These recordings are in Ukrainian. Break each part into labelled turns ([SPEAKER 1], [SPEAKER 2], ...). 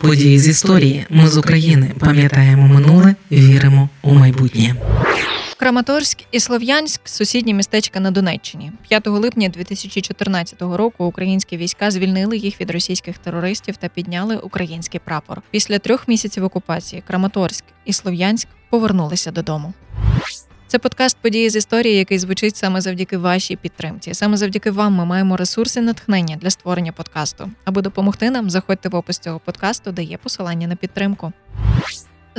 [SPEAKER 1] Події з історії. Ми з України пам'ятаємо минуле, віримо у майбутнє.
[SPEAKER 2] Краматорськ і Слов'янськ сусідні містечка на Донеччині. 5 липня 2014 року українські війська звільнили їх від російських терористів та підняли український прапор. Після трьох місяців окупації Краматорськ і Слов'янськ повернулися додому. Це подкаст події з історії, який звучить саме завдяки вашій підтримці. Саме завдяки вам ми маємо ресурси натхнення для створення подкасту. Аби допомогти нам, заходьте в опис цього подкасту, де є посилання на підтримку.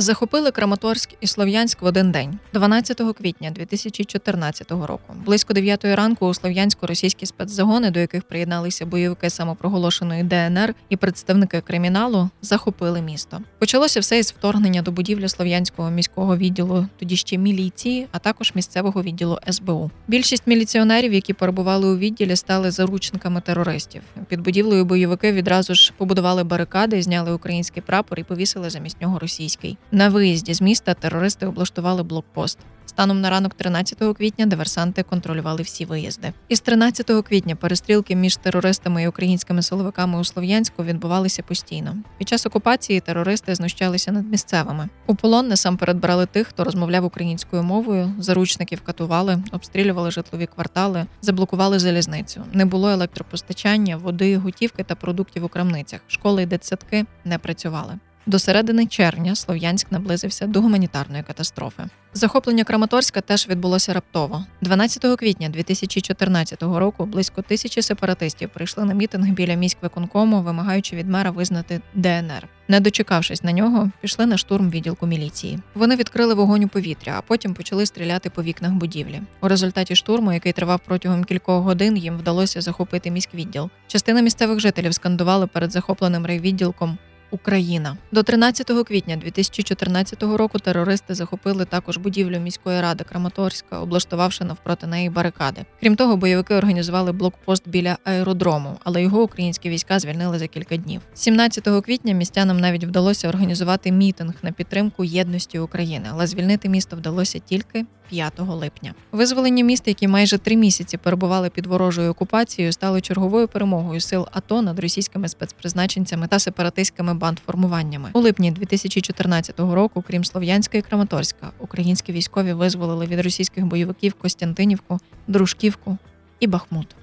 [SPEAKER 2] Захопили Краматорськ і Слов'янськ в один день, 12 квітня 2014 року. Близько 9 ранку у Слов'янську російські спецзагони, до яких приєдналися бойовики самопроголошеної ДНР і представники криміналу, захопили місто. Почалося все із вторгнення до будівлі слов'янського міського відділу, тоді ще міліції, а також місцевого відділу СБУ. Більшість міліціонерів, які перебували у відділі, стали заручниками терористів. Під будівлею бойовики відразу ж побудували барикади, зняли український прапор і повісили замість нього російський. На виїзді з міста терористи облаштували блокпост. Станом на ранок 13 квітня диверсанти контролювали всі виїзди. Із 13 квітня перестрілки між терористами і українськими силовиками у Слов'янську відбувалися постійно. Під час окупації терористи знущалися над місцевими. У полон насамперед брали тих, хто розмовляв українською мовою, заручників катували, обстрілювали житлові квартали, заблокували залізницю. Не було електропостачання, води, готівки та продуктів у крамницях. Школи і дитсадки не працювали. До середини червня Слов'янськ наблизився до гуманітарної катастрофи. Захоплення Краматорська теж відбулося раптово. 12 квітня 2014 року близько тисячі сепаратистів прийшли на мітинг біля міськвиконкому, вимагаючи від мера визнати ДНР. Не дочекавшись на нього, пішли на штурм відділку міліції. Вони відкрили вогонь у повітря, а потім почали стріляти по вікнах будівлі. У результаті штурму, який тривав протягом кількох годин, їм вдалося захопити міськвідділ. Частина місцевих жителів скандували перед захопленим райвідділком Україна до 13 квітня 2014 року терористи захопили також будівлю міської ради Краматорська, облаштувавши навпроти неї барикади. Крім того, бойовики організували блокпост біля аеродрому, але його українські війська звільнили за кілька днів. 17 квітня містянам навіть вдалося організувати мітинг на підтримку єдності України, але звільнити місто вдалося тільки 5 липня. Визволення міста, які майже три місяці перебували під ворожою окупацією, стало черговою перемогою сил АТО над російськими спецпризначенцями та сепаратистськими бандформуваннями. У липні 2014 року, крім Слов'янська і Краматорська, українські військові визволили від російських бойовиків Костянтинівку, Дружківку і Бахмут.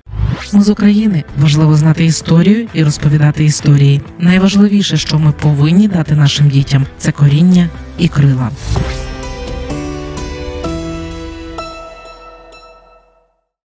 [SPEAKER 1] Ми з України важливо знати історію і розповідати історії. Найважливіше, що ми повинні дати нашим дітям, це коріння і крила.